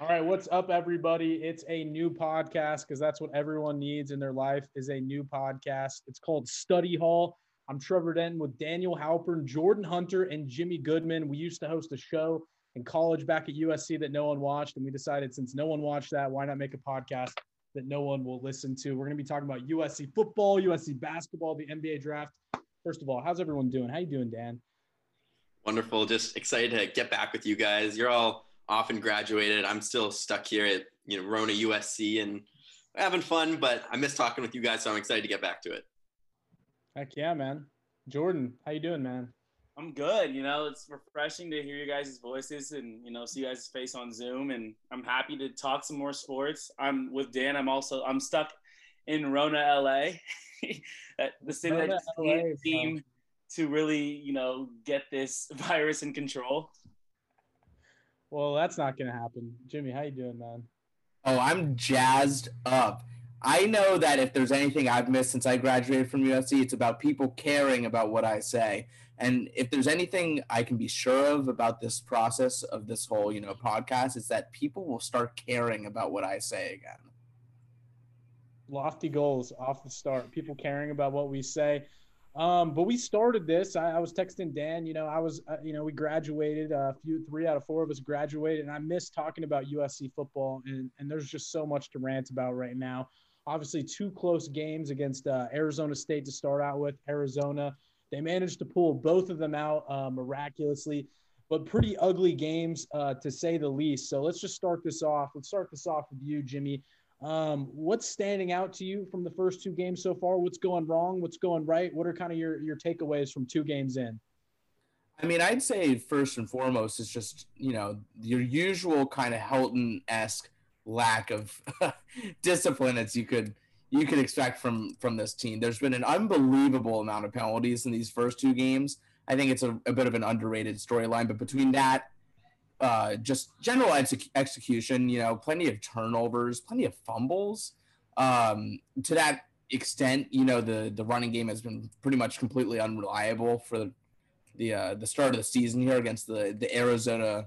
All right, what's up, everybody? It's a new podcast because that's what everyone needs in their life is a new podcast. It's called Study Hall. I'm Trevor Denton with Daniel Halpern, Jordan Hunter, and Jimmy Goodman. We used to host a show in college back at USC that no one watched, and we decided since no one watched that, why not make a podcast that no one will listen to? We're going to be talking about USC football, USC basketball, the NBA draft. First of all, how's everyone doing? How you doing, Dan? Wonderful. Just excited to get back with you guys. You're all off and graduated. I'm still stuck here at you know Rona USC and having fun, but I miss talking with you guys, so I'm excited to get back to it. Heck yeah, man. Jordan, how you doing, man? I'm good. You know, it's refreshing to hear you guys' voices and you know see you guys' face on Zoom, and I'm happy to talk some more sports. I'm with Dan. I'm also I'm stuck in Rona, LA, the city Rona, that LA, seem to really you know get this virus in control. Well, that's not going to happen. Jimmy, how you doing, man? Oh, I'm jazzed up. I know that if there's anything I've missed since I graduated from USC, it's about people caring about what I say. And if there's anything I can be sure of about this process of this whole, you know, podcast, is that people will start caring about what I say again. Lofty goals off the start. People caring about what we say. Um, but we started this. I, I, was texting Dan. You know, I was, uh, you know, we graduated. Uh, a few, three out of four of us graduated, and I miss talking about USC football. And and there's just so much to rant about right now. Obviously, two close games against uh, Arizona State to start out with. Arizona, they managed to pull both of them out uh, miraculously, but pretty ugly games uh, to say the least. So let's just start this off. Let's start this off with you, Jimmy. Um, what's standing out to you from the first two games so far? What's going wrong? What's going right? What are kind of your your takeaways from two games in? I mean, I'd say first and foremost is just you know your usual kind of Helton esque lack of discipline as you could you could expect from from this team. There's been an unbelievable amount of penalties in these first two games. I think it's a, a bit of an underrated storyline, but between that uh, just general ex- execution, you know, plenty of turnovers, plenty of fumbles. Um, to that extent, you know, the the running game has been pretty much completely unreliable for the the, uh, the start of the season here against the the Arizona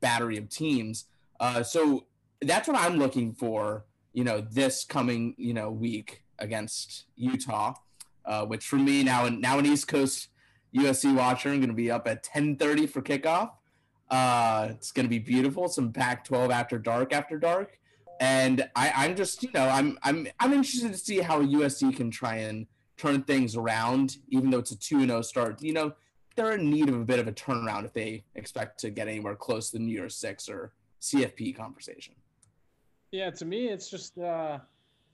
battery of teams. Uh, so that's what I'm looking for, you know, this coming you know week against Utah, uh, which for me now now an East Coast USC watcher, I'm going to be up at 10:30 for kickoff. Uh, it's going to be beautiful. Some Pac-12 after dark, after dark, and I, I'm just, you know, I'm, I'm, I'm interested to see how USC can try and turn things around, even though it's a two and zero start. You know, they're in need of a bit of a turnaround if they expect to get anywhere close to the New Year's Six or CFP conversation. Yeah, to me, it's just. Uh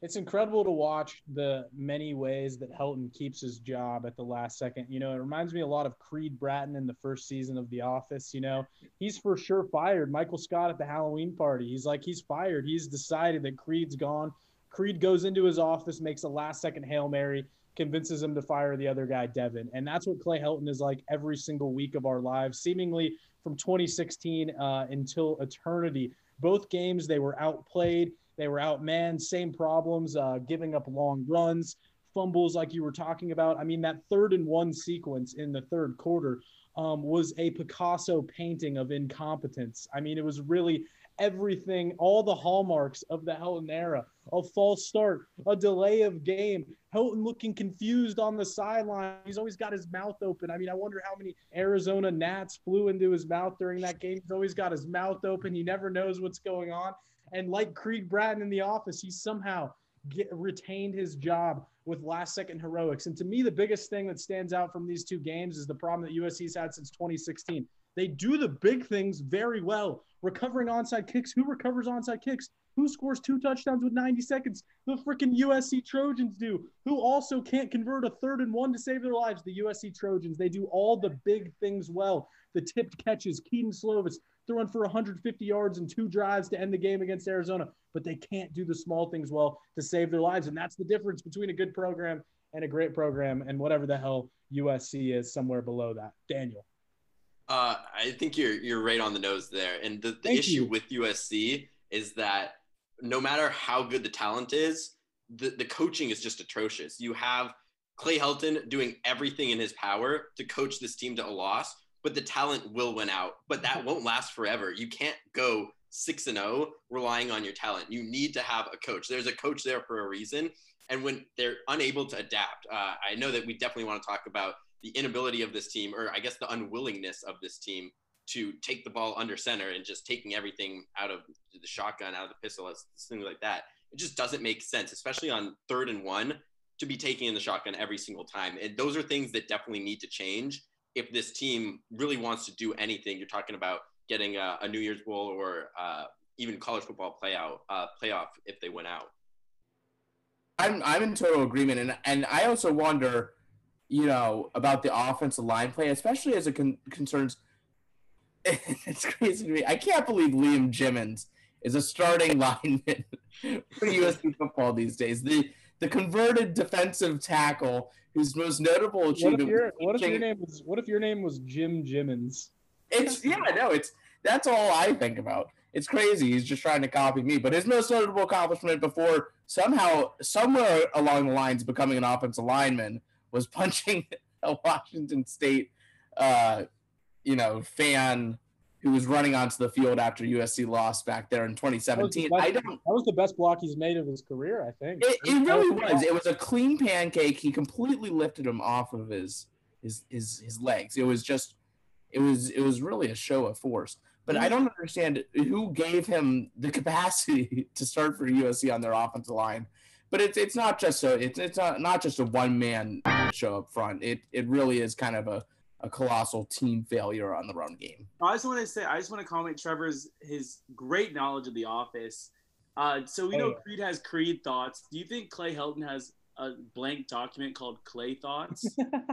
it's incredible to watch the many ways that Helton keeps his job at the last second. You know, it reminds me a lot of Creed Bratton in the first season of The Office. You know, he's for sure fired. Michael Scott at the Halloween party, he's like, he's fired. He's decided that Creed's gone. Creed goes into his office, makes a last second Hail Mary, convinces him to fire the other guy, Devin. And that's what Clay Helton is like every single week of our lives, seemingly from 2016 uh, until eternity. Both games, they were outplayed they were outmanned, same problems, uh, giving up long runs, fumbles, like you were talking about. I mean, that third and one sequence in the third quarter um, was a Picasso painting of incompetence. I mean, it was really everything, all the hallmarks of the Helton era. A false start, a delay of game, Helton looking confused on the sideline. He's always got his mouth open. I mean, I wonder how many Arizona Gnats flew into his mouth during that game. He's always got his mouth open. He never knows what's going on. And like Creed Bratton in The Office, he somehow get, retained his job with last second heroics. And to me, the biggest thing that stands out from these two games is the problem that USC's had since 2016. They do the big things very well. Recovering onside kicks. Who recovers onside kicks? Who scores two touchdowns with 90 seconds? The freaking USC Trojans do. Who also can't convert a third and one to save their lives? The USC Trojans. They do all the big things well. The tipped catches, Kedon Slovis, throwing for 150 yards and two drives to end the game against Arizona, but they can't do the small things well to save their lives. And that's the difference between a good program and a great program and whatever the hell USC is somewhere below that. Daniel. Uh, I think you're you're right on the nose there. And the, the issue you. with USC is that no matter how good the talent is, the, the coaching is just atrocious. You have Clay Helton doing everything in his power to coach this team to a loss, but the talent will win out. But that won't last forever. You can't go 6 and 0 relying on your talent. You need to have a coach. There's a coach there for a reason. And when they're unable to adapt, uh, I know that we definitely want to talk about the inability of this team, or I guess the unwillingness of this team to take the ball under center and just taking everything out of the shotgun, out of the pistol, things like that. It just doesn't make sense, especially on third and one, to be taking in the shotgun every single time. And those are things that definitely need to change if this team really wants to do anything. You're talking about getting a, a New Year's Bowl or uh, even college football playoff uh, playoff if they went out. I'm I'm in total agreement, and and I also wonder, you know, about the offensive line play, especially as it con- concerns it's crazy to me. I can't believe Liam Jimmons is a starting lineman for USC football these days. The the converted defensive tackle whose most notable achievement. What if, your, what if your name was What if your name was Jim Jimmons? It's yeah, no, it's that's all I think about. It's crazy. He's just trying to copy me. But his most notable accomplishment before somehow, somewhere along the lines of becoming an offensive lineman, was punching a Washington State uh, you know, fan who was running onto the field after USC lost back there in 2017. Best, I don't. That was the best block he's made of his career, I think. It, it really was. It was a clean pancake. He completely lifted him off of his his his his legs. It was just, it was it was really a show of force. But I don't understand who gave him the capacity to start for USC on their offensive line. But it's it's not just a it's it's not, not just a one man show up front. It it really is kind of a a colossal team failure on the run game. I just want to say, I just want to comment Trevor's his great knowledge of the office. Uh, so we know Creed has Creed thoughts. Do you think Clay Helton has a blank document called Clay Thoughts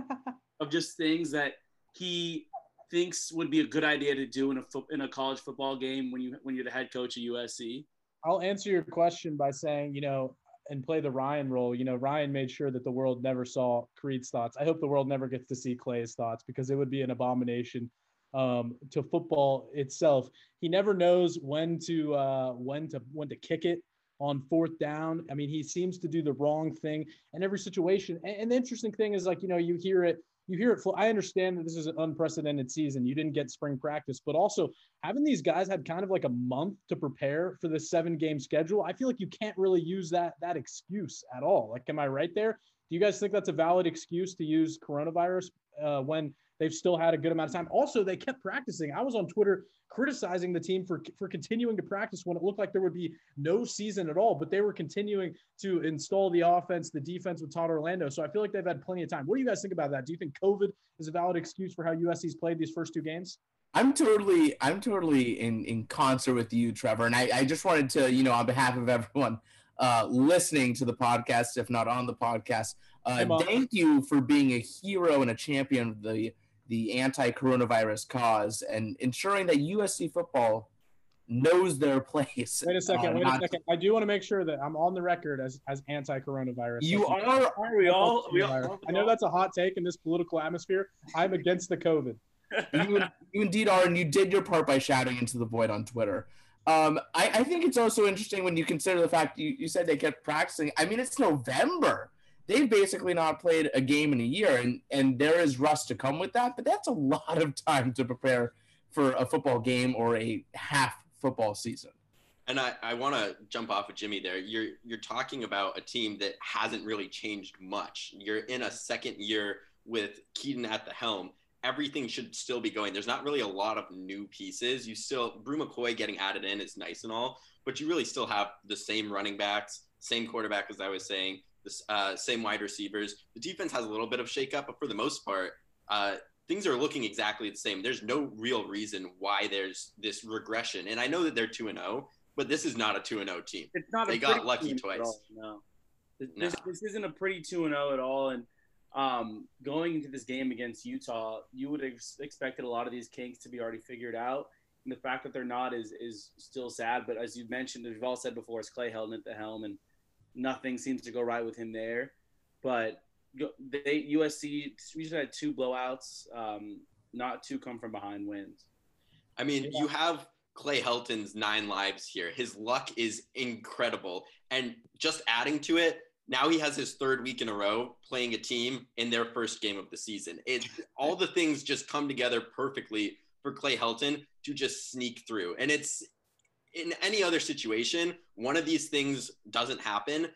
of just things that he thinks would be a good idea to do in a fo- in a college football game when you when you're the head coach of USC? I'll answer your question by saying, you know, and play the Ryan role, you know, Ryan made sure that the world never saw Creed's thoughts. I hope the world never gets to see Clay's thoughts because it would be an abomination um, to football itself. He never knows when to uh, when to when to kick it on fourth down. I mean, he seems to do the wrong thing in every situation. And, and the interesting thing is, like, you know, you hear it you hear it. I understand that this is an unprecedented season. You didn't get spring practice, but also having these guys had kind of like a month to prepare for the seven game schedule. I feel like you can't really use that that excuse at all. Like, am I right there? Do you guys think that's a valid excuse to use coronavirus uh, when they've still had a good amount of time? Also, they kept practicing. I was on Twitter criticizing the team for for continuing to practice when it looked like there would be no season at all, but they were continuing to install the offense, the defense with Todd Orlando. So I feel like they've had plenty of time. What do you guys think about that? Do you think COVID is a valid excuse for how USC's played these first two games? I'm totally, I'm totally in in concert with you, Trevor. And I, I just wanted to, you know, on behalf of everyone uh, listening to the podcast, if not on the podcast, uh, thank you for being a hero and a champion of the the anti-coronavirus cause and ensuring that USC football knows their place. Wait a second. Uh, wait a second. I do want to make sure that I'm on the record as as anti-coronavirus. You are. Are we all? We all I know that's a hot take in this political atmosphere. I'm against the COVID. you, you indeed are, and you did your part by shouting into the void on Twitter. Um, I, I think it's also interesting when you consider the fact you, you said they kept practicing. I mean, it's November they've basically not played a game in a year, and and there is rust to come with that. But that's a lot of time to prepare for a football game or a half football season. And I, I want to jump off of Jimmy there. You're you're talking about a team that hasn't really changed much. You're in a second year with Kedon at the helm. Everything should still be going. There's not really a lot of new pieces. You still Bru McCoy getting added in is nice and all, but you really still have the same running backs, same quarterback as I was saying the uh, same wide receivers. The defense has a little bit of shakeup, but for the most part, uh, things are looking exactly the same. There's no real reason why there's this regression. And I know that they're 2 and 0, but this is not a 2 and 0 team. It's not they got lucky twice. No. This, no. this isn't a pretty 2 and 0 at all and um, going into this game against Utah, you would have expected a lot of these kinks to be already figured out. And the fact that they're not is is still sad. But as you mentioned, as we've all said before, it's Clay Helton at the helm, and nothing seems to go right with him there. But they USC usually had two blowouts, um, not two come from behind wins. I mean, you have Clay Helton's nine lives here. His luck is incredible, and just adding to it, now he has his third week in a row playing a team in their first game of the season. It all the things just come together perfectly for Clay Helton to just sneak through, and it's in any other situation, one of these things doesn't happen,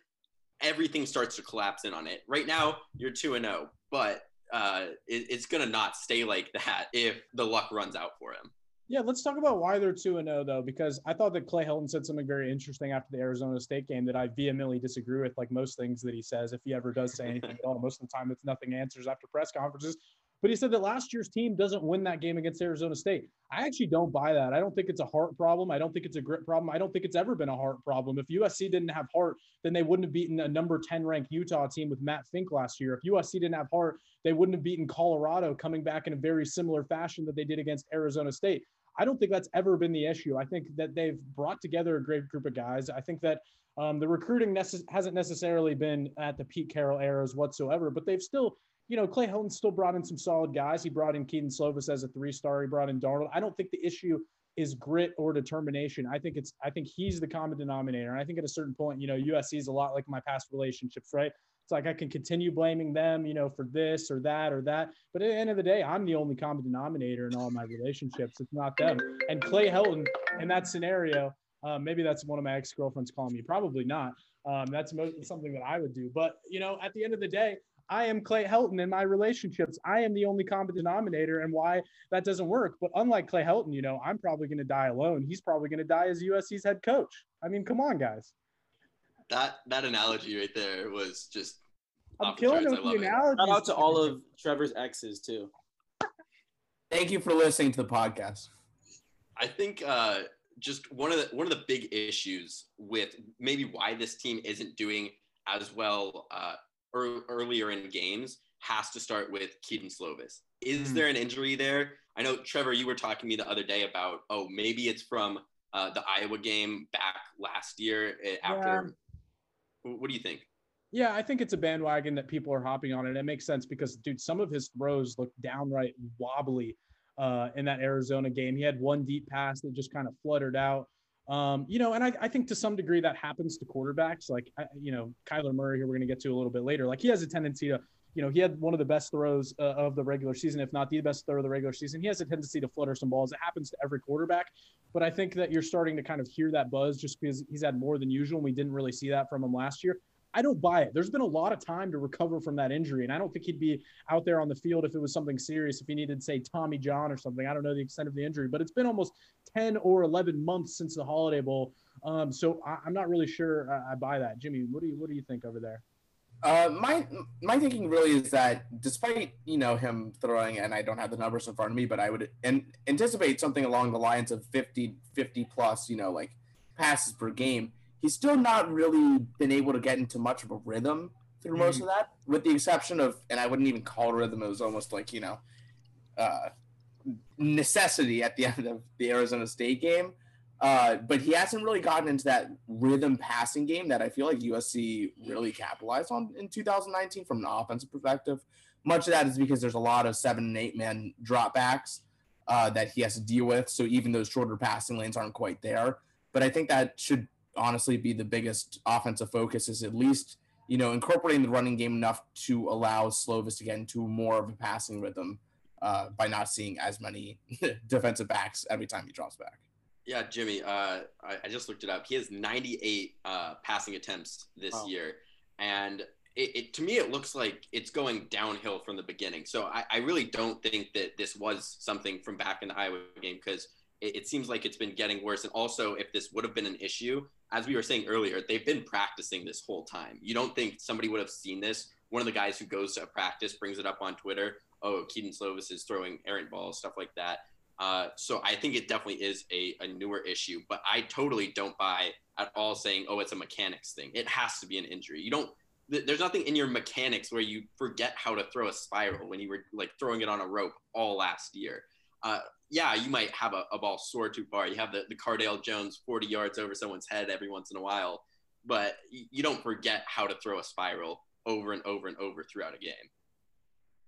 everything starts to collapse in on it. Right now, you're 2 and 0, but uh, it, it's going to not stay like that if the luck runs out for him. Yeah, let's talk about why they're 2 and 0 though because I thought that Clay Helton said something very interesting after the Arizona State game that I vehemently disagree with like most things that he says if he ever does say anything at all. Most of the time it's nothing answers after press conferences. But he said that last year's team doesn't win that game against Arizona State. I actually don't buy that. I don't think it's a heart problem. I don't think it's a grit problem. I don't think it's ever been a heart problem. If USC didn't have heart, then they wouldn't have beaten a number 10 ranked Utah team with Matt Fink last year. If USC didn't have heart, they wouldn't have beaten Colorado coming back in a very similar fashion that they did against Arizona State. I don't think that's ever been the issue. I think that they've brought together a great group of guys. I think that um, the recruiting hasn't necessarily been at the Pete Carroll eras whatsoever, but they've still you know, Clay Helton still brought in some solid guys. He brought in Kedon Slovis as a three star. He brought in Darnold. I don't think the issue is grit or determination. I think it's I think he's the common denominator. And I think at a certain point, you know, USC is a lot like my past relationships, right? It's like I can continue blaming them, you know, for this or that or that. But at the end of the day, I'm the only common denominator in all my relationships. It's not them. And Clay Helton in that scenario, um, maybe that's one of my ex girlfriends calling me. Probably not. Um, that's mo- something that I would do. But you know, at the end of the day, I am Clay Helton in my relationships. I am the only common denominator and why that doesn't work. But unlike Clay Helton, you know, I'm probably going to die alone. He's probably going to die as USC's head coach. I mean, come on, guys. That that analogy right there was just. I'm killing the with the analogy. Shout out to all of Trevor's exes too. Thank you for listening to the podcast. I think uh, just one of the one of the big issues with maybe why this team isn't doing as well uh, er, earlier in games has to start with Kedon Slovis. Is mm. there an injury there? I know Trevor, you were talking to me the other day about oh maybe it's from uh, the Iowa game back last year eh, after. Yeah. What do you think? Yeah, I think it's a bandwagon that people are hopping on, and it makes sense because, dude, some of his throws look downright wobbly uh, in that Arizona game. He had one deep pass that just kind of fluttered out. Um, you know, and I, I, think to some degree that happens to quarterbacks. Like, you know, Kyler Murray, who we're going to get to a little bit later, like he has a tendency to, you know, he had one of the best throws uh, of the regular season, if not the best throw of the regular season. He has a tendency to flutter some balls. It happens to every quarterback. But I think that you're starting to kind of hear that buzz just because he's had more than usual. And we didn't really see that from him last year. I don't buy it. There's been a lot of time to recover from that injury, and I don't think he'd be out there on the field if it was something serious. If he needed, say, Tommy John or something, I don't know the extent of the injury, but it's been almost 10 or 11 months since the Holiday Bowl. Um, so I, am not really sure I, I buy that. Jimmy, what do you what do you think over there? Uh, my my thinking really is that despite you know him throwing, and I don't have the numbers in front of me, but I would an, anticipate something along the lines of 50 50 plus, you know, like passes per game he's still not really been able to get into much of a rhythm through most mm-hmm. of that, with the exception of, and I wouldn't even call it rhythm. It was almost like you know, uh, necessity at the end of the Arizona State game. Uh, but he hasn't really gotten into that rhythm passing game that I feel like USC really capitalized on in 2019 from an offensive perspective. Much of that is because there's a lot of seven and eight man dropbacks uh, that he has to deal with. So even those shorter passing lanes aren't quite there. But I think that should honestly be the biggest offensive focus is at least you know incorporating the running game enough to allow Slovis to get into more of a passing rhythm uh, by not seeing as many defensive backs every time he drops back. Yeah, Jimmy, uh, I, I, just looked it up. He has 98 uh, passing attempts this year, and it, it, to me it looks like it's going downhill from the beginning. So I, I really don't think that this was something from back in the Iowa game because it, it seems like it's been getting worse. And also, if this would have been an issue, as we were saying earlier, they've been practicing this whole time. You don't think somebody would have seen this? One of the guys who goes to a practice brings it up on Twitter. Oh, Kedon Slovis is throwing errant balls, stuff like that. Uh, so I think it definitely is a, a newer issue, but I totally don't buy at all saying, oh, it's a mechanics thing. It has to be an injury. You don't. Th- there's nothing in your mechanics where you forget how to throw a spiral when you were like throwing it on a rope all last year. Uh, yeah, you might have a, a, ball soar too far. You have the, the Cardale Jones 40 yards over someone's head every once in a while, but you don't forget how to throw a spiral over and over and over throughout a game.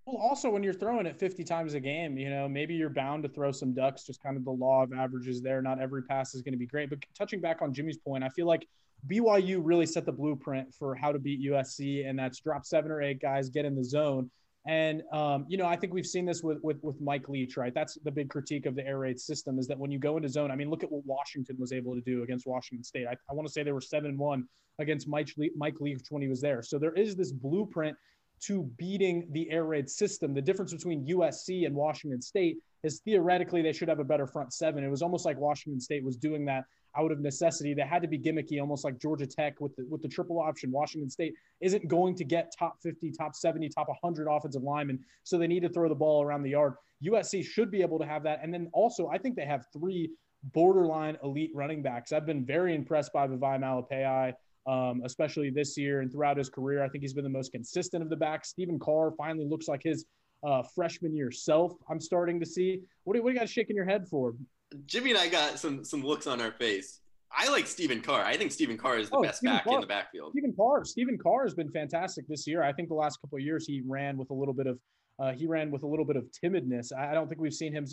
Well, also when you're throwing it 50 times a game, you know, maybe you're bound to throw some ducks, just kind of the law of averages there. Not every pass is going to be great. But touching back on Jimmy's point, I feel like BYU really set the blueprint for how to beat USC, and that's drop seven or eight guys, get in the zone, And um, you know, I think we've seen this with, with with Mike Leach, right? That's the big critique of the air raid system is that when you go into zone, I mean, look at what Washington was able to do against Washington State. I, I want to say they were seven one against Mike Le- Mike Leach when he was there. So there is this blueprint to beating the air raid system. The difference between USC and Washington State is theoretically they should have a better front seven. It was almost like Washington State was doing that out of necessity. They had to be gimmicky, almost like Georgia Tech with the with the triple option. Washington State isn't going to get top 50, top 70, top 100 offensive linemen, so they need to throw the ball around the yard. USC should be able to have that, and then also I think they have three borderline elite running backs. I've been very impressed by Vavae Malepeai. Um, especially this year and throughout his career, I think he's been the most consistent of the backs. Stephen Carr finally looks like his uh, freshman year self. I'm starting to see. What do, what do you got shaking your head for? Jimmy and I got some some looks on our face. I like Stephen Carr. I think Stephen Carr is the oh, best Stephen back Carr. in the backfield. Stephen Carr. Stephen Carr has been fantastic this year. I think the last couple of years he ran with a little bit of uh, he ran with a little bit of timidness. I, don't think we've seen him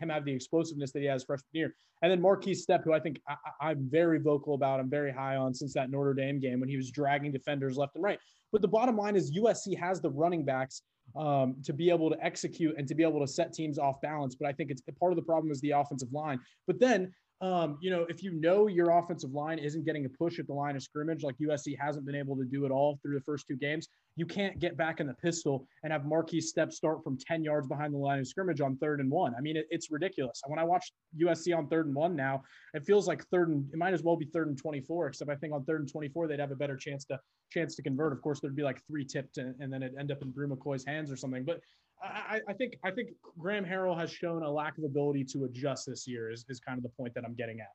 him have the explosiveness that he has freshman year. And then Markese Stepp, who I think I, am very vocal about, I'm very high on since that Notre Dame game when he was dragging defenders left and right. But the bottom line is USC has the running backs um, to be able to execute and to be able to set teams off balance. But I think it's part of the problem is the offensive line. But then um, you know, if you know your offensive line isn't getting a push at the line of scrimmage, like USC hasn't been able to do it all through the first two games, you can't get back in the pistol and have Markese Stepp start from 10 yards behind the line of scrimmage on third and one. I mean, it, it's ridiculous. When I watch USC on third and one now, it feels like third and it might as well be third and 24, except I think on third and 24, they'd have a better chance to chance to convert. Of course, there'd be like three tipped and, and then it'd end up in Bru McCoy's hands or something. But I, I, think I think Graham Harrell has shown a lack of ability to adjust this year is, is kind of the point that I'm getting at.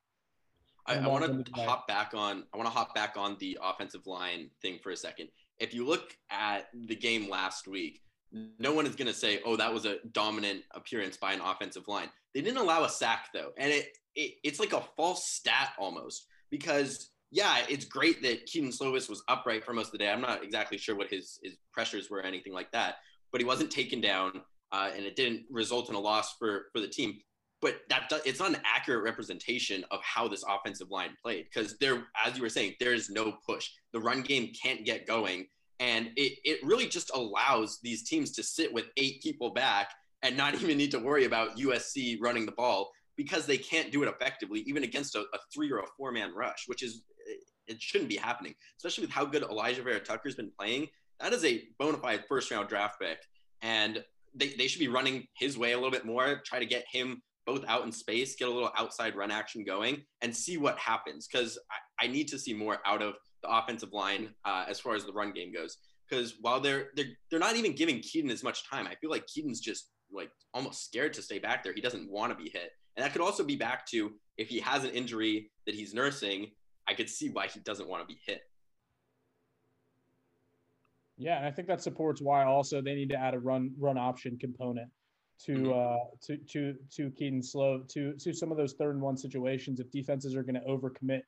I, I want to hop back on. I want to hop back on the offensive line thing for a second. If you look at the game last week, no one is going to say, "Oh, that was a dominant appearance by an offensive line." They didn't allow a sack though, and it, it it's like a false stat almost because yeah, it's great that Kedon Slovis was upright for most of the day. I'm not exactly sure what his his pressures were or anything like that, but he wasn't taken down, uh, and it didn't result in a loss for for the team but that does, it's not an accurate representation of how this offensive line played because there, as you were saying, there is no push. The run game can't get going, and it it really just allows these teams to sit with eight people back and not even need to worry about USC running the ball because they can't do it effectively, even against a, a three or a four man rush, which is it shouldn't be happening, especially with how good Elijah Vera-Tucker's been playing. That is a bona fide first round draft pick, and they, they should be running his way a little bit more, try to get him both out in space, get a little outside run action going, and see what happens. Because I, I, need to see more out of the offensive line uh, as far as the run game goes. Because while they're they're they're not even giving Kedon as much time, I feel like Kedon's just like almost scared to stay back there. He doesn't want to be hit, and that could also be back to if he has an injury that he's nursing. I could see why he doesn't want to be hit. Yeah, and I think that supports why also they need to add a run run option component to mm-hmm. uh, to to to Kedon Slow to to some of those third and one situations. If defenses are going to overcommit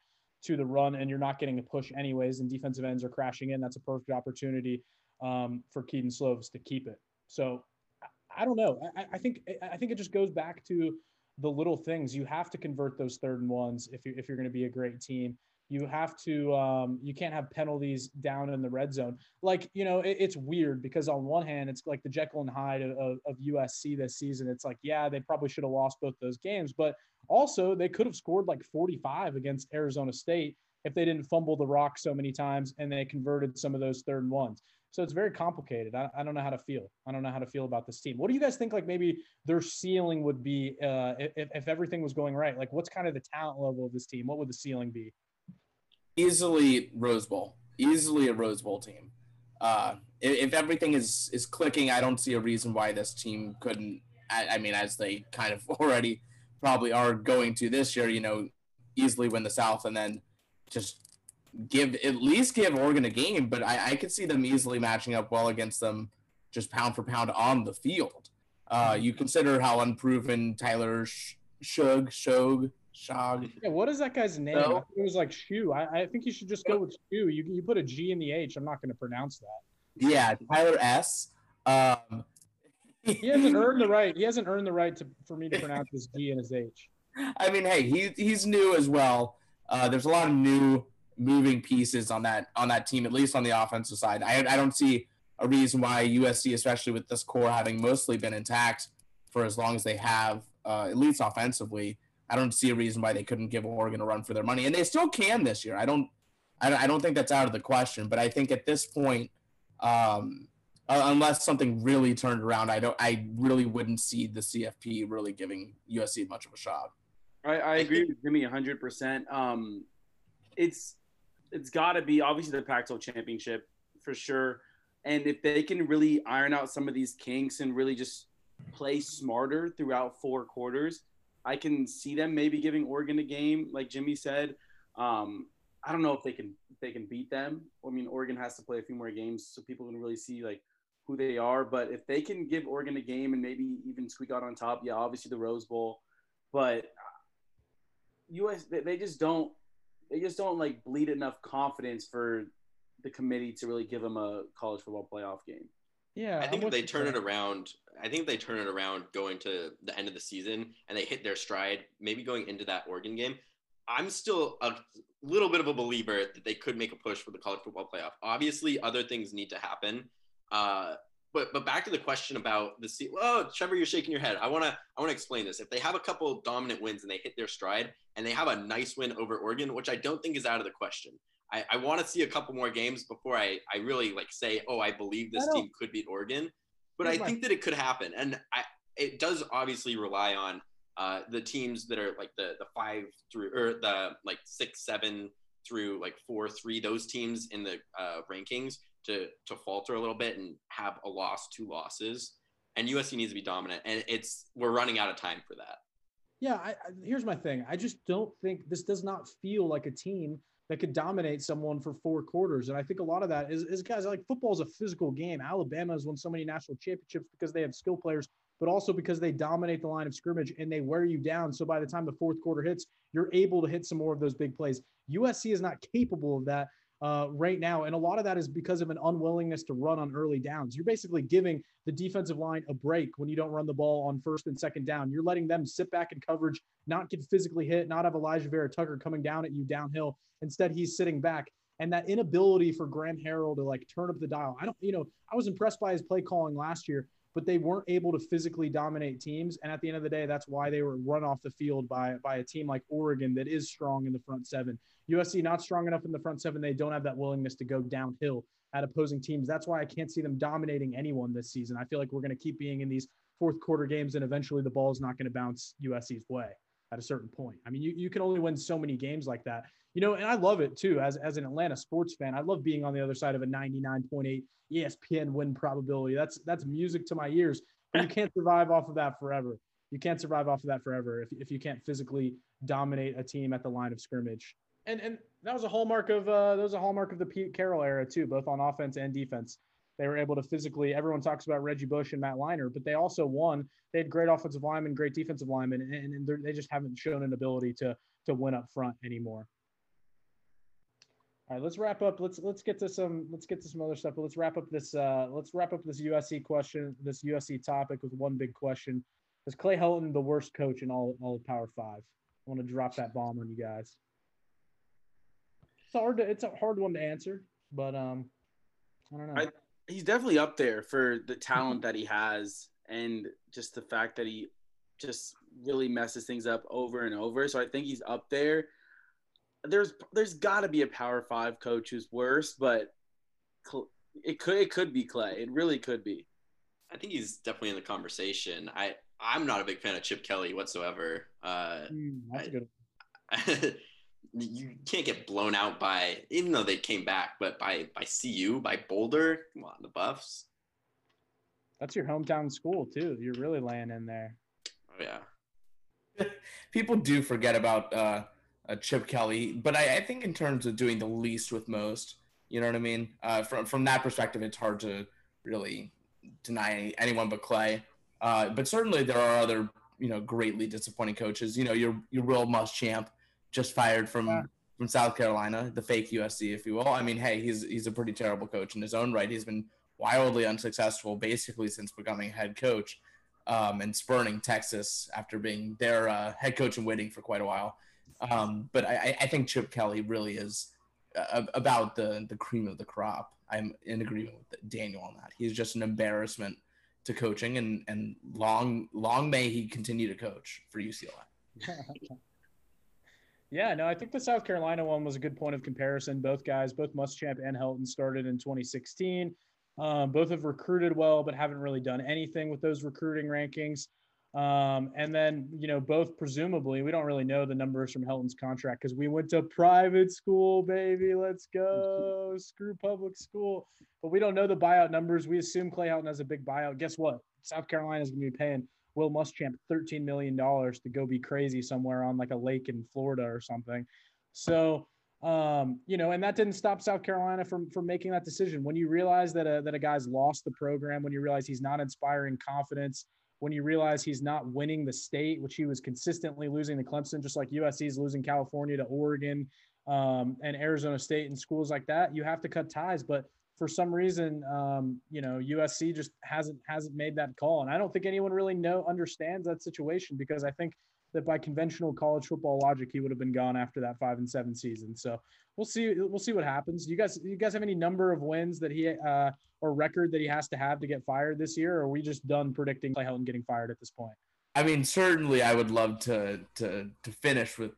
to the run and you're not getting a push anyways, and defensive ends are crashing in, that's a perfect opportunity um, for Kedon Slovis to keep it. So I, I don't know. I, I, think I think it just goes back to the little things. You have to convert those third and ones if you if you're going to be a great team you have to um, you can't have penalties down in the red zone like you know it, it's weird because on one hand it's like the jekyll and hyde of, of usc this season it's like yeah they probably should have lost both those games but also they could have scored like 45 against arizona state if they didn't fumble the rock so many times and they converted some of those third and ones so it's very complicated. I, I, don't know how to feel. I don't know how to feel about this team. What do you guys think? Like maybe their ceiling would be uh, if, if everything was going right. Like what's kind of the talent level of this team? What would the ceiling be? Easily Rose Bowl, easily a Rose Bowl team. Uh, if, if, everything is is clicking, I don't see a reason why this team couldn't. I, I, mean, as they kind of already probably are going to this year, you know, easily win the South and then just give at least give Oregon a game. But I, I could see them easily matching up well against them, just pound for pound on the field. Uh, you consider how unproven Tyler Shug Shog Shog. Yeah, what is that guy's name? No. it was like Shu. I, I, think you should just go with Shu. You you put a G in the H. I'm not going to pronounce that. Yeah, Tyler S. Um, he hasn't earned the right. He hasn't earned the right to for me to pronounce his G and his H. I mean, hey, he he's new as well. Uh, there's a lot of new moving pieces on that on that team, at least on the offensive side. I I don't see a reason why USC, especially with this core having mostly been intact for as long as they have, uh, at least offensively, I don't see a reason why they couldn't give Oregon a run for their money, and they still can this year. I don't, I don't think that's out of the question. But I think at this point, um, uh, unless something really turned around, I don't, I really wouldn't see the CFP really giving USC much of a shot. I, I agree with Jimmy 100. Um, percent It's, it's got to be obviously the Pac-12 championship for sure, and if they can really iron out some of these kinks and really just play smarter throughout four quarters, I can see them maybe giving Oregon a game, like Jimmy said. Um, I don't know if they can if they can beat them. I mean, Oregon has to play a few more games so people can really see like who they are. But if they can give Oregon a game and maybe even squeak out on top, yeah, obviously the Rose Bowl. But US they just don't they just don't like bleed enough confidence for the committee to really give them a college football playoff game. Yeah, I think if they turn it around, I think they turn it around going to the end of the season and they hit their stride, maybe going into that Oregon game. I'm still a little bit of a believer that they could make a push for the college football playoff. Obviously, other things need to happen. Uh, but but back to the question about the seat. Oh, Trevor, you're shaking your head. I wanna I wanna explain this. If they have a couple dominant wins and they hit their stride and they have a nice win over Oregon, which I don't think is out of the question, I, I want to see a couple more games before I, I really like say, oh, I believe this team could beat Oregon. But I think that it could happen. And I, it does obviously rely on uh, the teams that are like the, the five through or the like six, seven through like four, three, those teams in the uh, rankings to, to falter a little bit and have a loss, two losses. And USC needs to be dominant. And it's, we're running out of time for that. Yeah, I, I, here's my thing. I just don't think this does not feel like a team that could dominate someone for four quarters. And I think a lot of that is, is guys like football is a physical game. Alabama has won so many national championships because they have skill players, but also because they dominate the line of scrimmage and they wear you down. So by the time the fourth quarter hits, you're able to hit some more of those big plays. USC is not capable of that uh, right now. And a lot of that is because of an unwillingness to run on early downs. You're basically giving the defensive line a break when you don't run the ball on first and second down. You're letting them sit back in coverage, not get physically hit, not have Elijah Vera-Tucker coming down at you downhill. Instead, he's sitting back. And that inability for Graham Harrell to like turn up the dial. I don't, you know, I was impressed by his play calling last year, but they weren't able to physically dominate teams. And at the end of the day, that's why they were run off the field by by a team like Oregon that is strong in the front seven. USC not strong enough in the front seven. They don't have that willingness to go downhill at opposing teams. That's why I can't see them dominating anyone this season. I feel like we're going to keep being in these fourth quarter games, and eventually the ball is not going to bounce USC's way at a certain point. I mean, you, you can only win so many games like that. You know, and I love it too as, as an Atlanta sports fan. I love being on the other side of a 99.8 ESPN win probability. That's that's music to my ears. But you can't survive off of that forever. You can't survive off of that forever if, if you can't physically dominate a team at the line of scrimmage and and that was a hallmark of uh, that was a hallmark of the Pete Carroll era too, both on offense and defense. They were able to physically. Everyone talks about Reggie Bush and Matt Leinart, but they also won. They had great offensive linemen, great defensive linemen, and, and they just haven't shown an ability to to win up front anymore. All right, let's wrap up. Let's let's get to some let's get to some other stuff. But let's wrap up this uh, let's wrap up this USC question, this USC topic with one big question: Is Clay Helton the worst coach in all all of Power Five? I want to drop that bomb on you guys it's hard to it's a hard one to answer, but um, I don't know. I, he's definitely up there for the talent that he has and just the fact that he just really messes things up over and over. So I think he's up there. There's there's got to be a Power Five coach who's worse, but it could it could be Clay. It really could be. I think he's definitely in the conversation. I I'm not a big fan of Chip Kelly whatsoever. Uh, mm, that's I, good. you can't get blown out by even though they came back, but by by CU, by Boulder. Come on, the Buffs. That's your hometown school too. You're really laying in there. Oh yeah. People do forget about uh, Chip Kelly, but I, I, think in terms of doing the least with most, you know what I mean. Uh, from from that perspective, it's hard to really deny anyone but Clay. Uh, but certainly there are other you know greatly disappointing coaches. You know your your Will Muschamp just fired from yeah. from South Carolina, the fake USC, if you will. I mean, hey, he's he's a pretty terrible coach in his own right. He's been wildly unsuccessful basically since becoming head coach um, and spurning Texas after being their uh, head coach and waiting for quite a while. Um, but I, I, think Chip Kelly really is uh, about the the cream of the crop. I'm in agreement with Daniel on that. He's just an embarrassment to coaching, and and long long may he continue to coach for UCLA. yeah, no, I think the South Carolina one was a good point of comparison. Both guys, both Muschamp and Helton, started in 2016. Um, both have recruited well, but haven't really done anything with those recruiting rankings. Um, and then, you know, both presumably, we don't really know the numbers from Helton's contract because we went to private school, baby. Let's go. Screw public school. But we don't know the buyout numbers. We assume Clay Helton has a big buyout. Guess what? South Carolina is going to be paying Will Muschamp $13 million to go be crazy somewhere on like a lake in Florida or something. So, um, you know, and that didn't stop South Carolina from from making that decision. When you realize that a, that a guy's lost the program, when you realize he's not inspiring confidence, when you realize he's not winning the state, which he was consistently losing to Clemson, just like USC is losing California to Oregon um, and Arizona State and schools like that, you have to cut ties. But for some reason, um, you know, USC just hasn't hasn't made that call, and I don't think anyone really know understands that situation because I think that by conventional college football logic, he would have been gone after that five and seven season. So we'll see. We'll see what happens. You guys, you guys have any number of wins that he uh, or record that he has to have to get fired this year? Or are we just done predicting Clay Helton getting fired at this point? I mean, certainly, I would love to to to finish with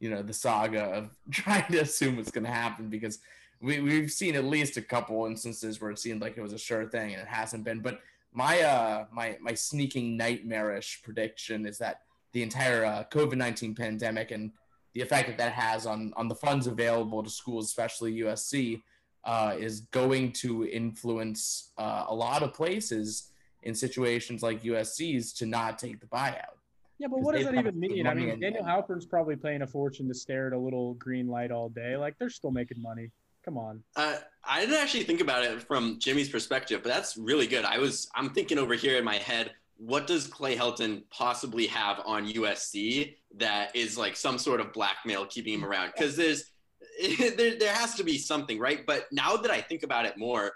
you know the saga of trying to assume what's going to happen because we we've seen at least a couple instances where it seemed like it was a sure thing and it hasn't been. But my uh my my sneaking nightmarish prediction is that the entire uh, COVID nineteen pandemic and the effect that that has on on the funds available to schools, especially USC, uh, is going to influence uh, a lot of places in situations like USC's to not take the buyout. Yeah, but what does that even mean? I mean, Daniel Halpern's probably paying a fortune to stare at a little green light all day. Like they're still making money. Come on. Uh, I didn't actually think about it from Jimmy's perspective, but that's really good. I was I'm thinking over here in my head what does Clay Helton possibly have on USC that is like some sort of blackmail keeping him around? Because there's there, there has to be something, right? But now that I think about it more,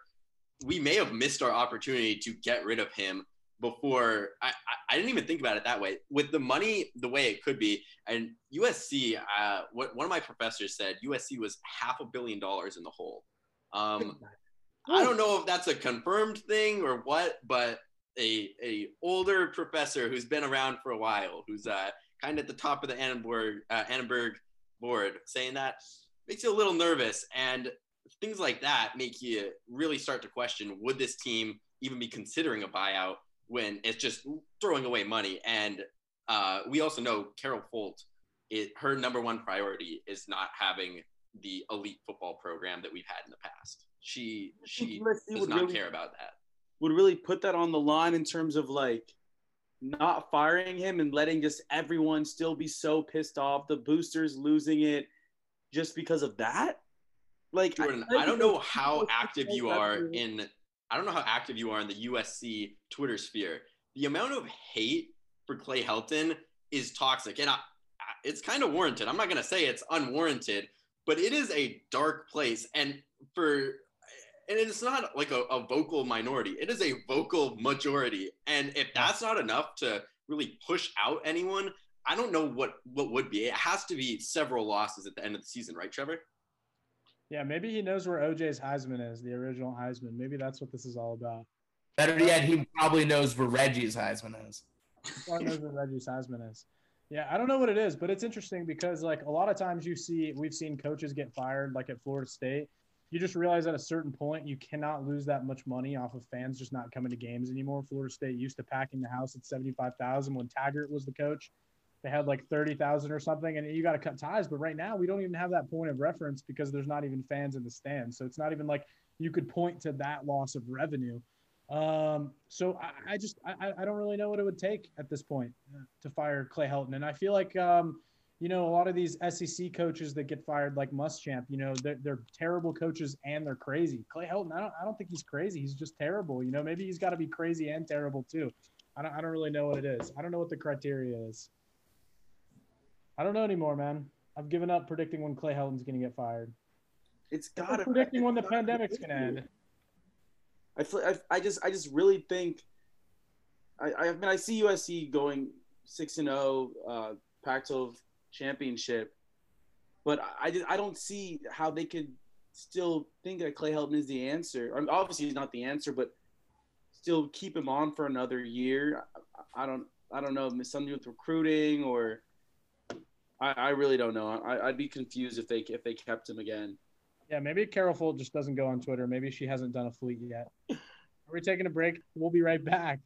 we may have missed our opportunity to get rid of him before I, I, I, didn't even think about it that way with the money the way it could be and usc uh, what one of my professors said usc was half a billion dollars in the hole um, i don't know if that's a confirmed thing or what but a, a older professor who's been around for a while, who's uh, kind of at the top of the Annenberg, uh, Annenberg board, saying that makes you a little nervous. And things like that make you really start to question would this team even be considering a buyout when it's just throwing away money? And uh, we also know Carol Folt, it, her number one priority is not having the elite football program that we've had in the past. She she does not really, care about that would really put that on the line in terms of like not firing him and letting just everyone still be so pissed off, the boosters losing it just because of that? Like Jordan, I, I don't know how active you are in I don't know how active you are in the USC Twitter sphere. The amount of hate for Clay Helton is toxic and I, it's kind of warranted. I'm not going to say it's unwarranted, but it is a dark place and for and it's not like a, a, vocal minority. It is a vocal majority. And if that's not enough to really push out anyone i don't know what what would be. It has to be several losses at the end of the season right trevor? Yeah maybe he knows where oj's heisman is the original heisman. Maybe that's what this is all about. Better yet he probably knows where reggie's heisman is. He probably knows where reggie's heisman is. Yeah, I don't know what it is, but it's interesting because like a lot of times you see we've seen coaches get fired like at Florida State you just realize at a certain point you cannot lose that much money off of fans just not coming to games anymore. Florida State used to packing the house at 75,000 when Taggart was the coach. They had like 30,000 or something and you got to cut ties, but right now we don't even have that point of reference because there's not even fans in the stands. So it's not even like you could point to that loss of revenue. Um, so I, I just I, I don't really know what it would take at this point uh, to fire Clay Helton, and I feel like um, you know, a lot of these SEC coaches that get fired, like Muschamp, you know, they're, they're terrible coaches and they're crazy. Clay Helton, I don't, I don't think he's crazy. He's just terrible. You know, maybe he's got to be crazy and terrible too. I don't, I don't really know what it is. I don't know what the criteria is. I don't know anymore, man. I've given up predicting when Clay Helton's going to get fired. It's got to predicting when the pandemic's going to end. I feel, I, I just, I just really think. I, I mean, I see USC going six and zero, uh, Pac-12 championship. but I I don't see how they could still think that Clay Helton is the answer. I mean, obviously, he's not the answer, but still keep him on for another year. I, I don't I don't know if it's something with recruiting or I, I really don't know. I, I'd be confused if they if they kept him again. Yeah, maybe Carol Folt just doesn't go on Twitter. Maybe she hasn't done a fleet yet. Are we taking a break? We'll be right back.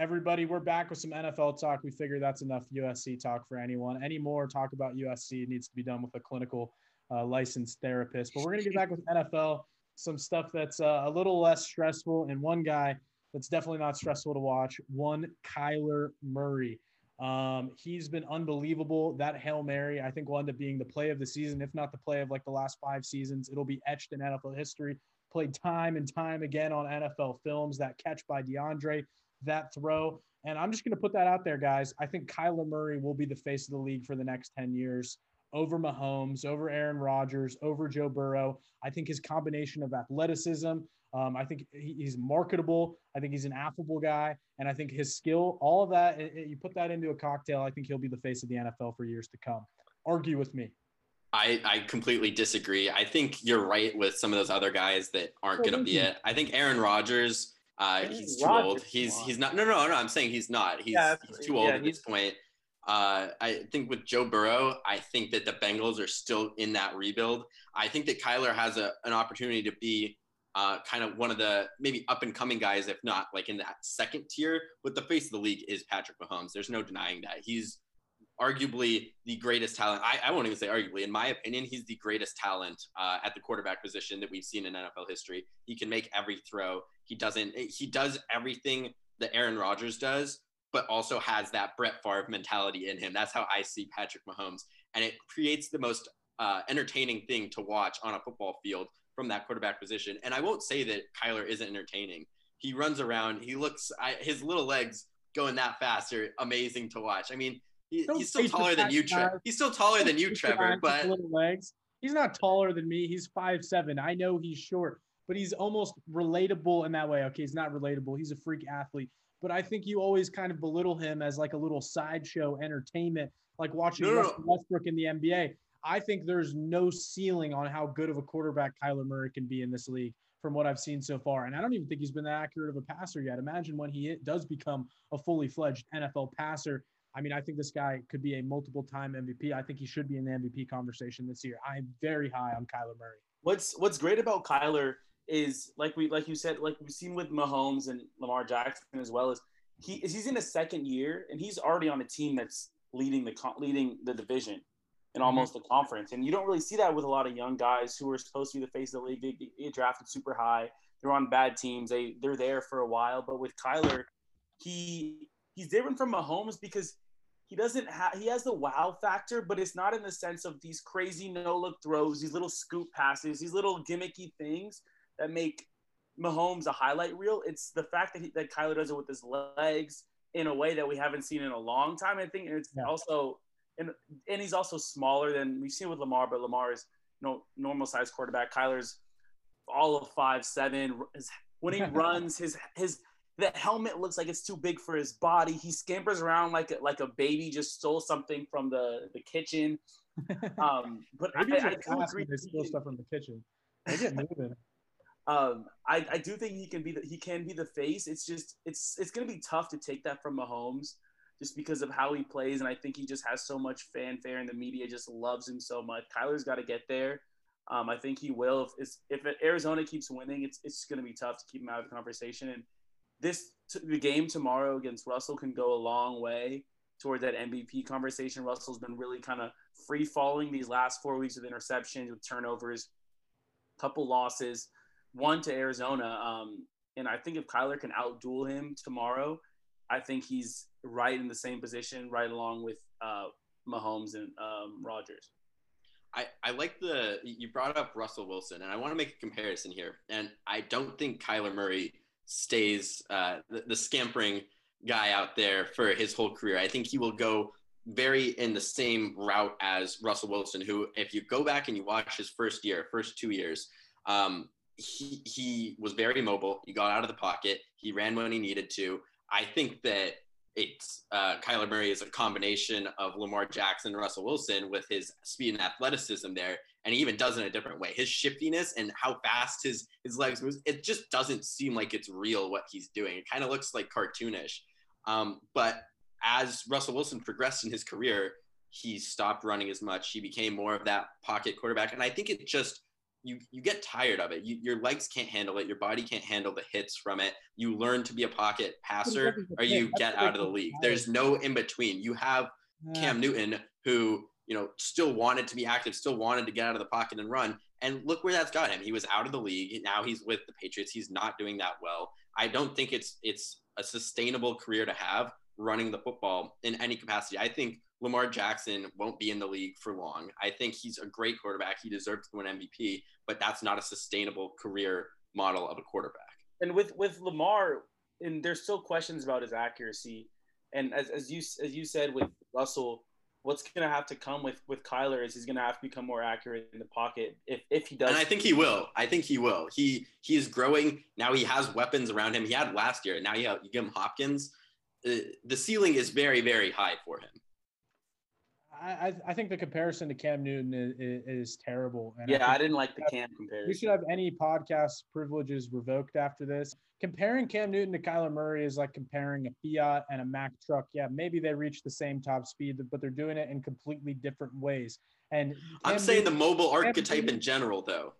Everybody, we're back with some NFL talk. We figure that's enough USC talk for anyone. Any more talk about USC needs to be done with a clinical uh, licensed therapist. But we're going to get back with NFL, some stuff that's uh, a little less stressful, and one guy that's definitely not stressful to watch. One Kyler Murray. Um, he's been unbelievable. That Hail Mary, I think, will end up being the play of the season, if not the play of like the last five seasons. It'll be etched in NFL history. Played time and time again on NFL films. That catch by DeAndre that throw. And I'm just going to put that out there, guys. I think Kyler Murray will be the face of the league for the next 10 years over Mahomes, over Aaron Rodgers, over Joe Burrow. I think his combination of athleticism, um, I think he's marketable. I think he's an affable guy. And I think his skill, all of that, it, it, you put that into a cocktail, I think he'll be the face of the NFL for years to come. Argue with me. I, I completely disagree. I think you're right with some of those other guys that aren't going to be it. I think Aaron Rodgers uh, he's too old. He's he's not. No, no, no. I'm saying he's not. He's, yeah, he's too old yeah, at this point. Uh, I think with Joe Burrow, I think that the Bengals are still in that rebuild. I think that Kyler has a, an opportunity to be uh, kind of one of the maybe up and coming guys, if not like in that second tier. But the face of the league is Patrick Mahomes. There's no denying that. He's arguably the greatest talent. I, I won't even say arguably. In my opinion, he's the greatest talent uh, at the quarterback position that we've seen in NFL history. He can make every throw. He doesn't. He does everything that Aaron Rodgers does, but also has that Brett Favre mentality in him. That's how I see Patrick Mahomes, and it creates the most uh, entertaining thing to watch on a football field from that quarterback position. And I won't say that Kyler isn't entertaining. He runs around. He looks. I, his little legs going that fast are amazing to watch. I mean, he, he's still taller than you, Trevor. He's still taller than you, Trevor. But little legs. He's not taller than me. He's five seven. I know he's short, but he's almost relatable in that way. Okay, he's not relatable. He's a freak athlete. But I think you always kind of belittle him as like a little sideshow entertainment, like watching no, no. Westbrook in the NBA. I think there's no ceiling on how good of a quarterback Kyler Murray can be in this league from what I've seen so far. And I don't even think he's been that accurate of a passer yet. Imagine when he does become a fully fledged NFL passer. I mean, I think this guy could be a multiple time MVP. I think he should be in the MVP conversation this year. I'm very high on Kyler Murray. What's what's great about Kyler is like we like you said, like we've seen with Mahomes and Lamar Jackson as well as he is he's in his second year and he's already on a team that's leading the leading the division and mm-hmm. almost the conference. And you don't really see that with a lot of young guys who are supposed to be the face of the league. They get drafted super high. They're on bad teams. They they're there for a while. But with Kyler, he he's different from Mahomes because he doesn't have he has the wow factor, but it's not in the sense of these crazy no look throws, these little scoop passes, these little gimmicky things that make Mahomes a highlight reel. It's the fact that he, that Kyler does it with his legs in a way that we haven't seen in a long time. I think it's yeah. also and and he's also smaller than we've seen with Lamar, but Lamar is no normal size quarterback. Kyler's all of five seven. His, when he runs, his his the helmet looks like it's too big for his body. He scampers around like a, like a baby just stole something from the the kitchen. Um, but I, I, I agree. They steal stuff from the kitchen. They get moving. um, I, I do think he can be the, he can be the face. It's just it's it's gonna be tough to take that from Mahomes just because of how he plays, and I think he just has so much fanfare, and the media just loves him so much. Kyler's got to get there. Um, I think he will. If, if Arizona keeps winning, it's it's going to be tough to keep him out of the conversation. And this the game tomorrow against Russell can go a long way toward that MVP conversation. Russell's been really kind of free falling these last four weeks with interceptions, with turnovers, couple losses, one to Arizona. Um, and I think if Kyler can outduel him tomorrow, I think he's right in the same position, right along with uh, Mahomes and um, Rodgers. I, I like the you brought up Russell Wilson, and I want to make a comparison here. And I don't think Kyler Murray stays uh, the, the, scampering guy out there for his whole career. I think he will go very in the same route as Russell Wilson, who, if you go back and you watch his first year, first two years, um, he, he was very mobile. He got out of the pocket. He ran when he needed to. I think that it's uh, Kyler Murray is a combination of Lamar Jackson and Russell Wilson with his speed and athleticism there, and he even does it in a different way. His shiftiness and how fast his his legs move, it just doesn't seem like it's real what he's doing. It kind of looks like cartoonish. Um, but as Russell Wilson progressed in his career, he stopped running as much. He became more of that pocket quarterback, and I think it just you you get tired of it. You, your legs can't handle it. Your body can't handle the hits from it. You learn to be a pocket passer, or you get out of the league. There's no in between. You have Cam Newton, who you know still wanted to be active, still wanted to get out of the pocket and run. And look where that's got him. He was out of the league. Now he's with the Patriots. He's not doing that well. I don't think it's it's a sustainable career to have running the football in any capacity. I think Lamar Jackson won't be in the league for long. I think he's a great quarterback. He deserves to win MVP, but that's not a sustainable career model of a quarterback. And with with Lamar, and there's still questions about his accuracy. And as, as you as you said with Russell, what's going to have to come with with Kyler is he's going to have to become more accurate in the pocket if if he does. And I think he will. I think he will. He he is growing now. He has weapons around him. He had last year. Now you, have, you give him Hopkins. Uh, the ceiling is very very high for him. I, I think the comparison to Cam Newton is, is, terrible. And yeah, I, I, didn't like the Cam comparison. We should have any podcast privileges revoked after this. Comparing Cam Newton to Kyler Murray is like comparing a Fiat and a Mack truck. Yeah, maybe they reach the same top speed, but they're doing it in completely different ways. And Cam I'm saying Newton, the mobile archetype Newton, in general, though.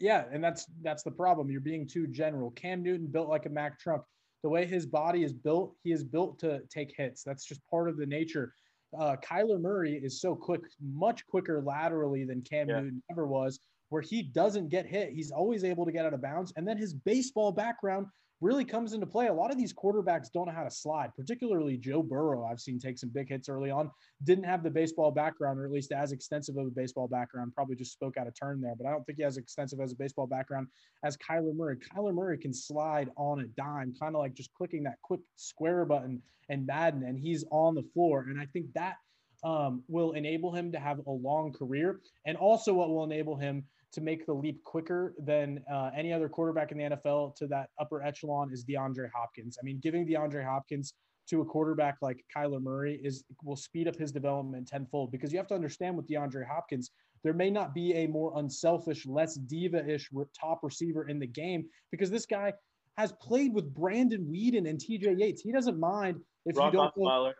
Yeah, and that's that's the problem. You're being too general. Cam Newton built like a Mack truck. The way his body is built, he is built to take hits. That's just part of the nature uh, Kyler Murray is so quick, much quicker laterally than Cam yeah. Newton ever was, where he doesn't get hit. He's always able to get out of bounds. And then his baseball background really comes into play. A lot of these quarterbacks don't know how to slide, particularly Joe Burrow. I've seen take some big hits early on, didn't have the baseball background, or at least as extensive of a baseball background. Probably just spoke out of turn there, but I don't think he has extensive as a baseball background as Kyler Murray. Kyler Murray can slide on a dime, kind of like just clicking that quick square button and Madden, and he's on the floor. And I think that um, will enable him to have a long career, and also what will enable him to make the leap quicker than uh, any other quarterback in the NFL to that upper echelon is DeAndre Hopkins. I mean, giving DeAndre Hopkins to a quarterback like Kyler Murray is will speed up his development tenfold because you have to understand with DeAndre Hopkins, there may not be a more unselfish, less diva-ish top receiver in the game because this guy has played with Brandon Weeden and TJ Yates. He doesn't mind if Rock you don't.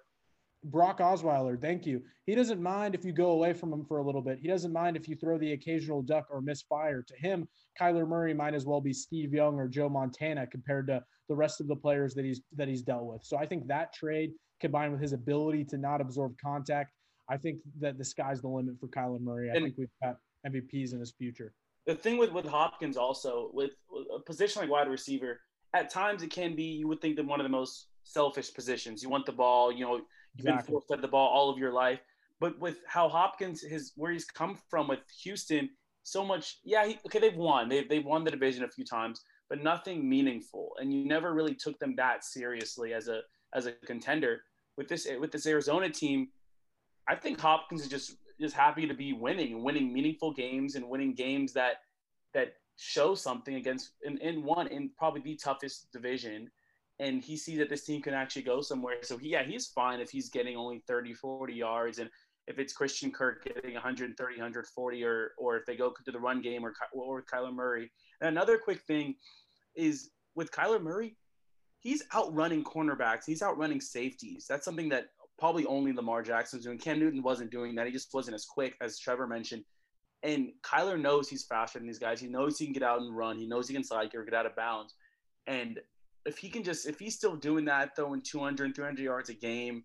Brock Osweiler, thank you. He doesn't mind if you go away from him for a little bit. He doesn't mind if you throw the occasional duck or misfire. To him, Kyler Murray might as well be Steve Young or Joe Montana compared to the rest of the players that he's that he's dealt with. So I think that trade combined with his ability to not absorb contact, I think that the sky's the limit for Kyler Murray. I and think we've got MVPs in his future. The thing with with Hopkins also with a position like wide receiver, at times it can be you would think that one of the most selfish positions. You want the ball, you know, You've exactly. been forced at the ball all of your life. But with how Hopkins, his where he's come from with Houston, so much. Yeah, he, okay, they've won. They've they've won the division a few times, but nothing meaningful. And you never really took them that seriously as a as a contender. With this with this Arizona team, I think Hopkins is just just happy to be winning and winning meaningful games and winning games that that show something against in, in one in probably the toughest division and he sees that this team can actually go somewhere. So he, yeah, he's fine if he's getting only 30, 40 yards. And if it's Christian Kirk getting 130, 140, or, or if they go to the run game or, or Kyler Murray. And another quick thing is with Kyler Murray, he's outrunning cornerbacks. He's outrunning safeties. That's something that probably only Lamar Jackson's doing. Cam Newton wasn't doing that. He just wasn't as quick as Trevor mentioned. And Kyler knows he's faster than these guys. He knows he can get out and run. He knows he can slide or get out of bounds. And if he can just if he's still doing that throwing 200 300 yards a game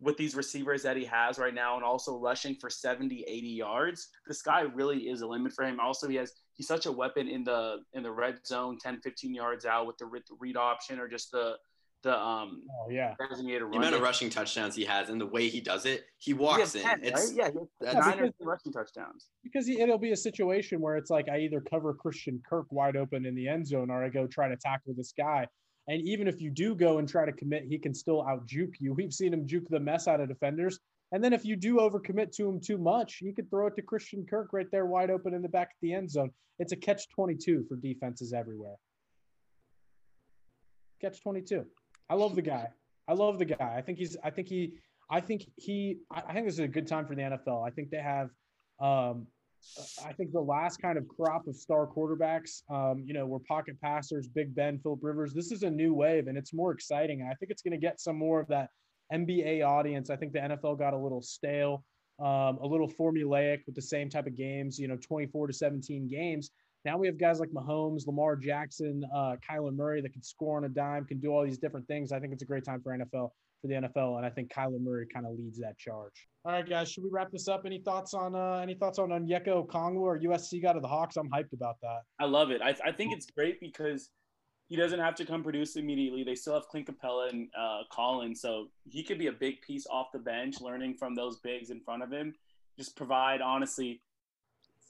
with these receivers that he has right now and also rushing for 70 80 yards the sky really is a limit for him. Also he has he's such a weapon in the in the red zone 10 15 yards out with the, the read option or just the the um oh yeah. designated the amount of rushing touchdowns he has and the way he does it he walks in. 10, it's right? yeah nine rushing touchdowns. Because he, it'll be a situation where it's like i either cover christian kirk wide open in the end zone or i go try to tackle this guy and even if you do go and try to commit, he can still out juke you. We've seen him juke the mess out of defenders. And then if you do overcommit to him too much, you could throw it to Christian Kirk right there, wide open in the back of the end zone. It's a catch 22 for defenses everywhere. Catch 22. I love the guy. I love the guy. I think he's. I think he. I think he. I think this is a good time for the NFL. I think they have. Um, I think the last kind of crop of star quarterbacks, um, you know, were pocket passers, Big Ben, Philip Rivers. This is a new wave, and it's more exciting. I think it's going to get some more of that NBA audience. I think the NFL got a little stale, um, a little formulaic with the same type of games. You know, 24 to 17 games. Now we have guys like Mahomes, Lamar Jackson, uh, Kyler Murray that can score on a dime, can do all these different things. I think it's a great time for NFL for the NFL, and I think Kyler Murray kind of leads that charge. All right, guys, should we wrap this up? Any thoughts on uh, any thoughts on Onyeka Okongwu or USC guy to the Hawks? I'm hyped about that. I love it. I, I think it's great because he doesn't have to come produce immediately. They still have Clint Capela and uh, Collins, so he could be a big piece off the bench, learning from those bigs in front of him. Just provide, honestly,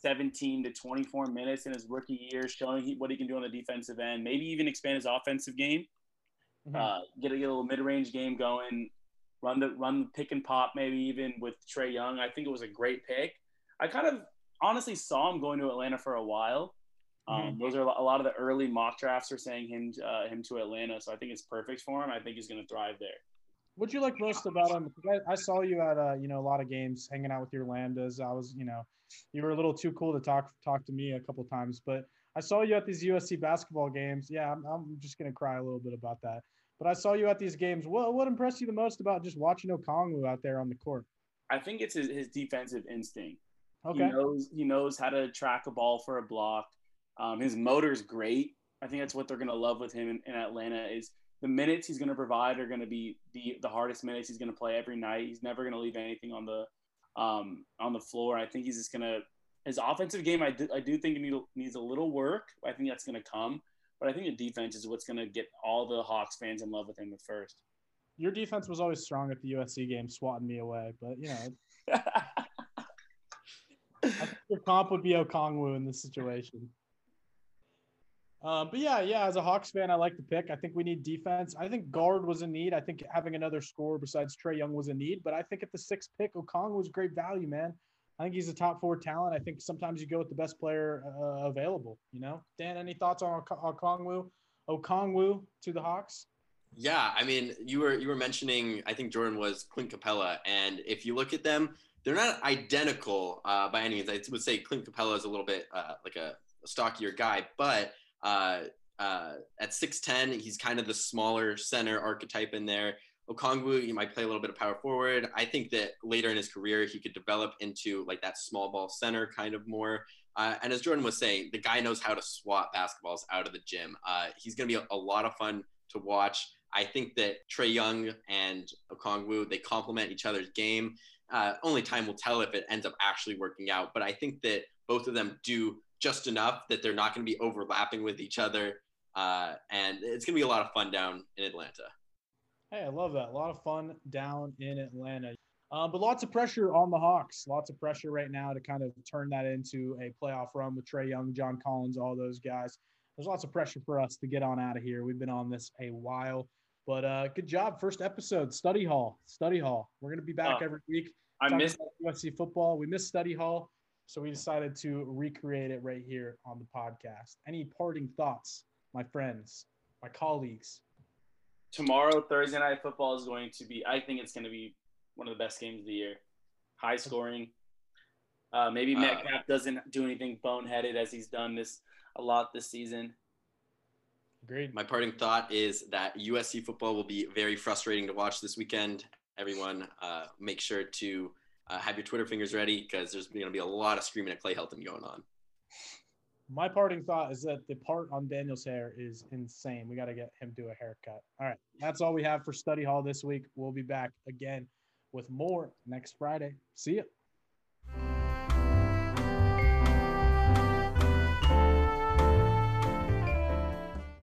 17 to 24 minutes in his rookie year, showing he, what he can do on the defensive end. Maybe even expand his offensive game. Mm-hmm. Uh, get, a, get a little mid-range game going. Run the run the pick and pop, maybe even with Trae Young. I think it was a great pick. I kind of honestly saw him going to Atlanta for a while. Um, mm-hmm. Those are a lot of the early mock drafts are saying him uh, him to Atlanta, so I think it's perfect for him. I think he's going to thrive there. What you like most about him? I, I saw you at uh, you know a lot of games, hanging out with your lambdas. I was, you know, you were a little too cool to talk talk to me a couple times, but I saw you at these USC basketball games. Yeah, I'm, I'm just gonna cry a little bit about that. But I saw you at these games. What what impressed you the most about just watching Okongwu out there on the court? I think it's his, his defensive instinct. Okay. He knows he knows how to track a ball for a block. Um, his motor's great. I think that's what they're gonna love with him in, in Atlanta is the minutes he's going to provide are going to be the the hardest minutes he's going to play every night. He's never going to leave anything on the um, on the floor. I think he's just going to his offensive game. I do, I do think it need, needs a little work. I think that's going to come, but I think the defense is what's going to get all the Hawks fans in love with him at first. Your defense was always strong at the USC game, swatting me away, but you know. I think your comp would be Okongwu in this situation. Um, but yeah, yeah, as a Hawks fan, I like the pick. I think we need defense. I think guard was a need. I think having another scorer besides Trae Young was a need. But I think at the sixth pick, Okong was great value, man. I think he's a top four talent. I think sometimes you go with the best player uh, available. You know, Dan, any thoughts on Okongwu? Okongwu to the Hawks? Yeah, I mean, you were you were mentioning. I think Jordan was Clint Capela, and if you look at them, they're not identical uh, by any means. I would say Clint Capela is a little bit uh, like a, a stockier guy, but uh, uh, at 6'10, he's kind of the smaller center archetype in there. Okongwu, he might play a little bit of power forward. I think that later in his career, he could develop into like that small ball center kind of more. Uh, and as Jordan was saying, the guy knows how to swat basketballs out of the gym. Uh, he's going to be a, a, lot of fun to watch. I think that Trae Young and Okongwu, they complement each other's game. Uh, only time will tell if it ends up actually working out. But I think that both of them do just enough that they're not going to be overlapping with each other. Uh, and it's going to be a lot of fun down in Atlanta. Hey, I love that. A lot of fun down in Atlanta. Um, but lots of pressure on the Hawks. Lots of pressure right now to kind of turn that into a playoff run with Trae Young, John Collins, all those guys. There's lots of pressure for us to get on out of here. We've been on this a while, but uh, good job. First episode, Study Hall. Study Hall. We're going to be back uh, every week. I missed USC football. We missed Study Hall. So we decided to recreate it right here on the podcast. Any parting thoughts, my friends, my colleagues? Tomorrow, Thursday night football is going to be. I think it's going to be one of the best games of the year. High scoring. Uh, maybe uh, Metcalf doesn't do anything boneheaded as he's done this a lot this season. Agreed. My parting thought is that USC football will be very frustrating to watch this weekend. Everyone, uh, make sure to uh, have your Twitter fingers ready because there's going to be a lot of screaming at Clay Helton going on. My parting thought is that the part on Daniel's hair is insane. We got to get him to do a haircut. All right. That's all we have for study hall this week. We'll be back again with more next Friday. See you.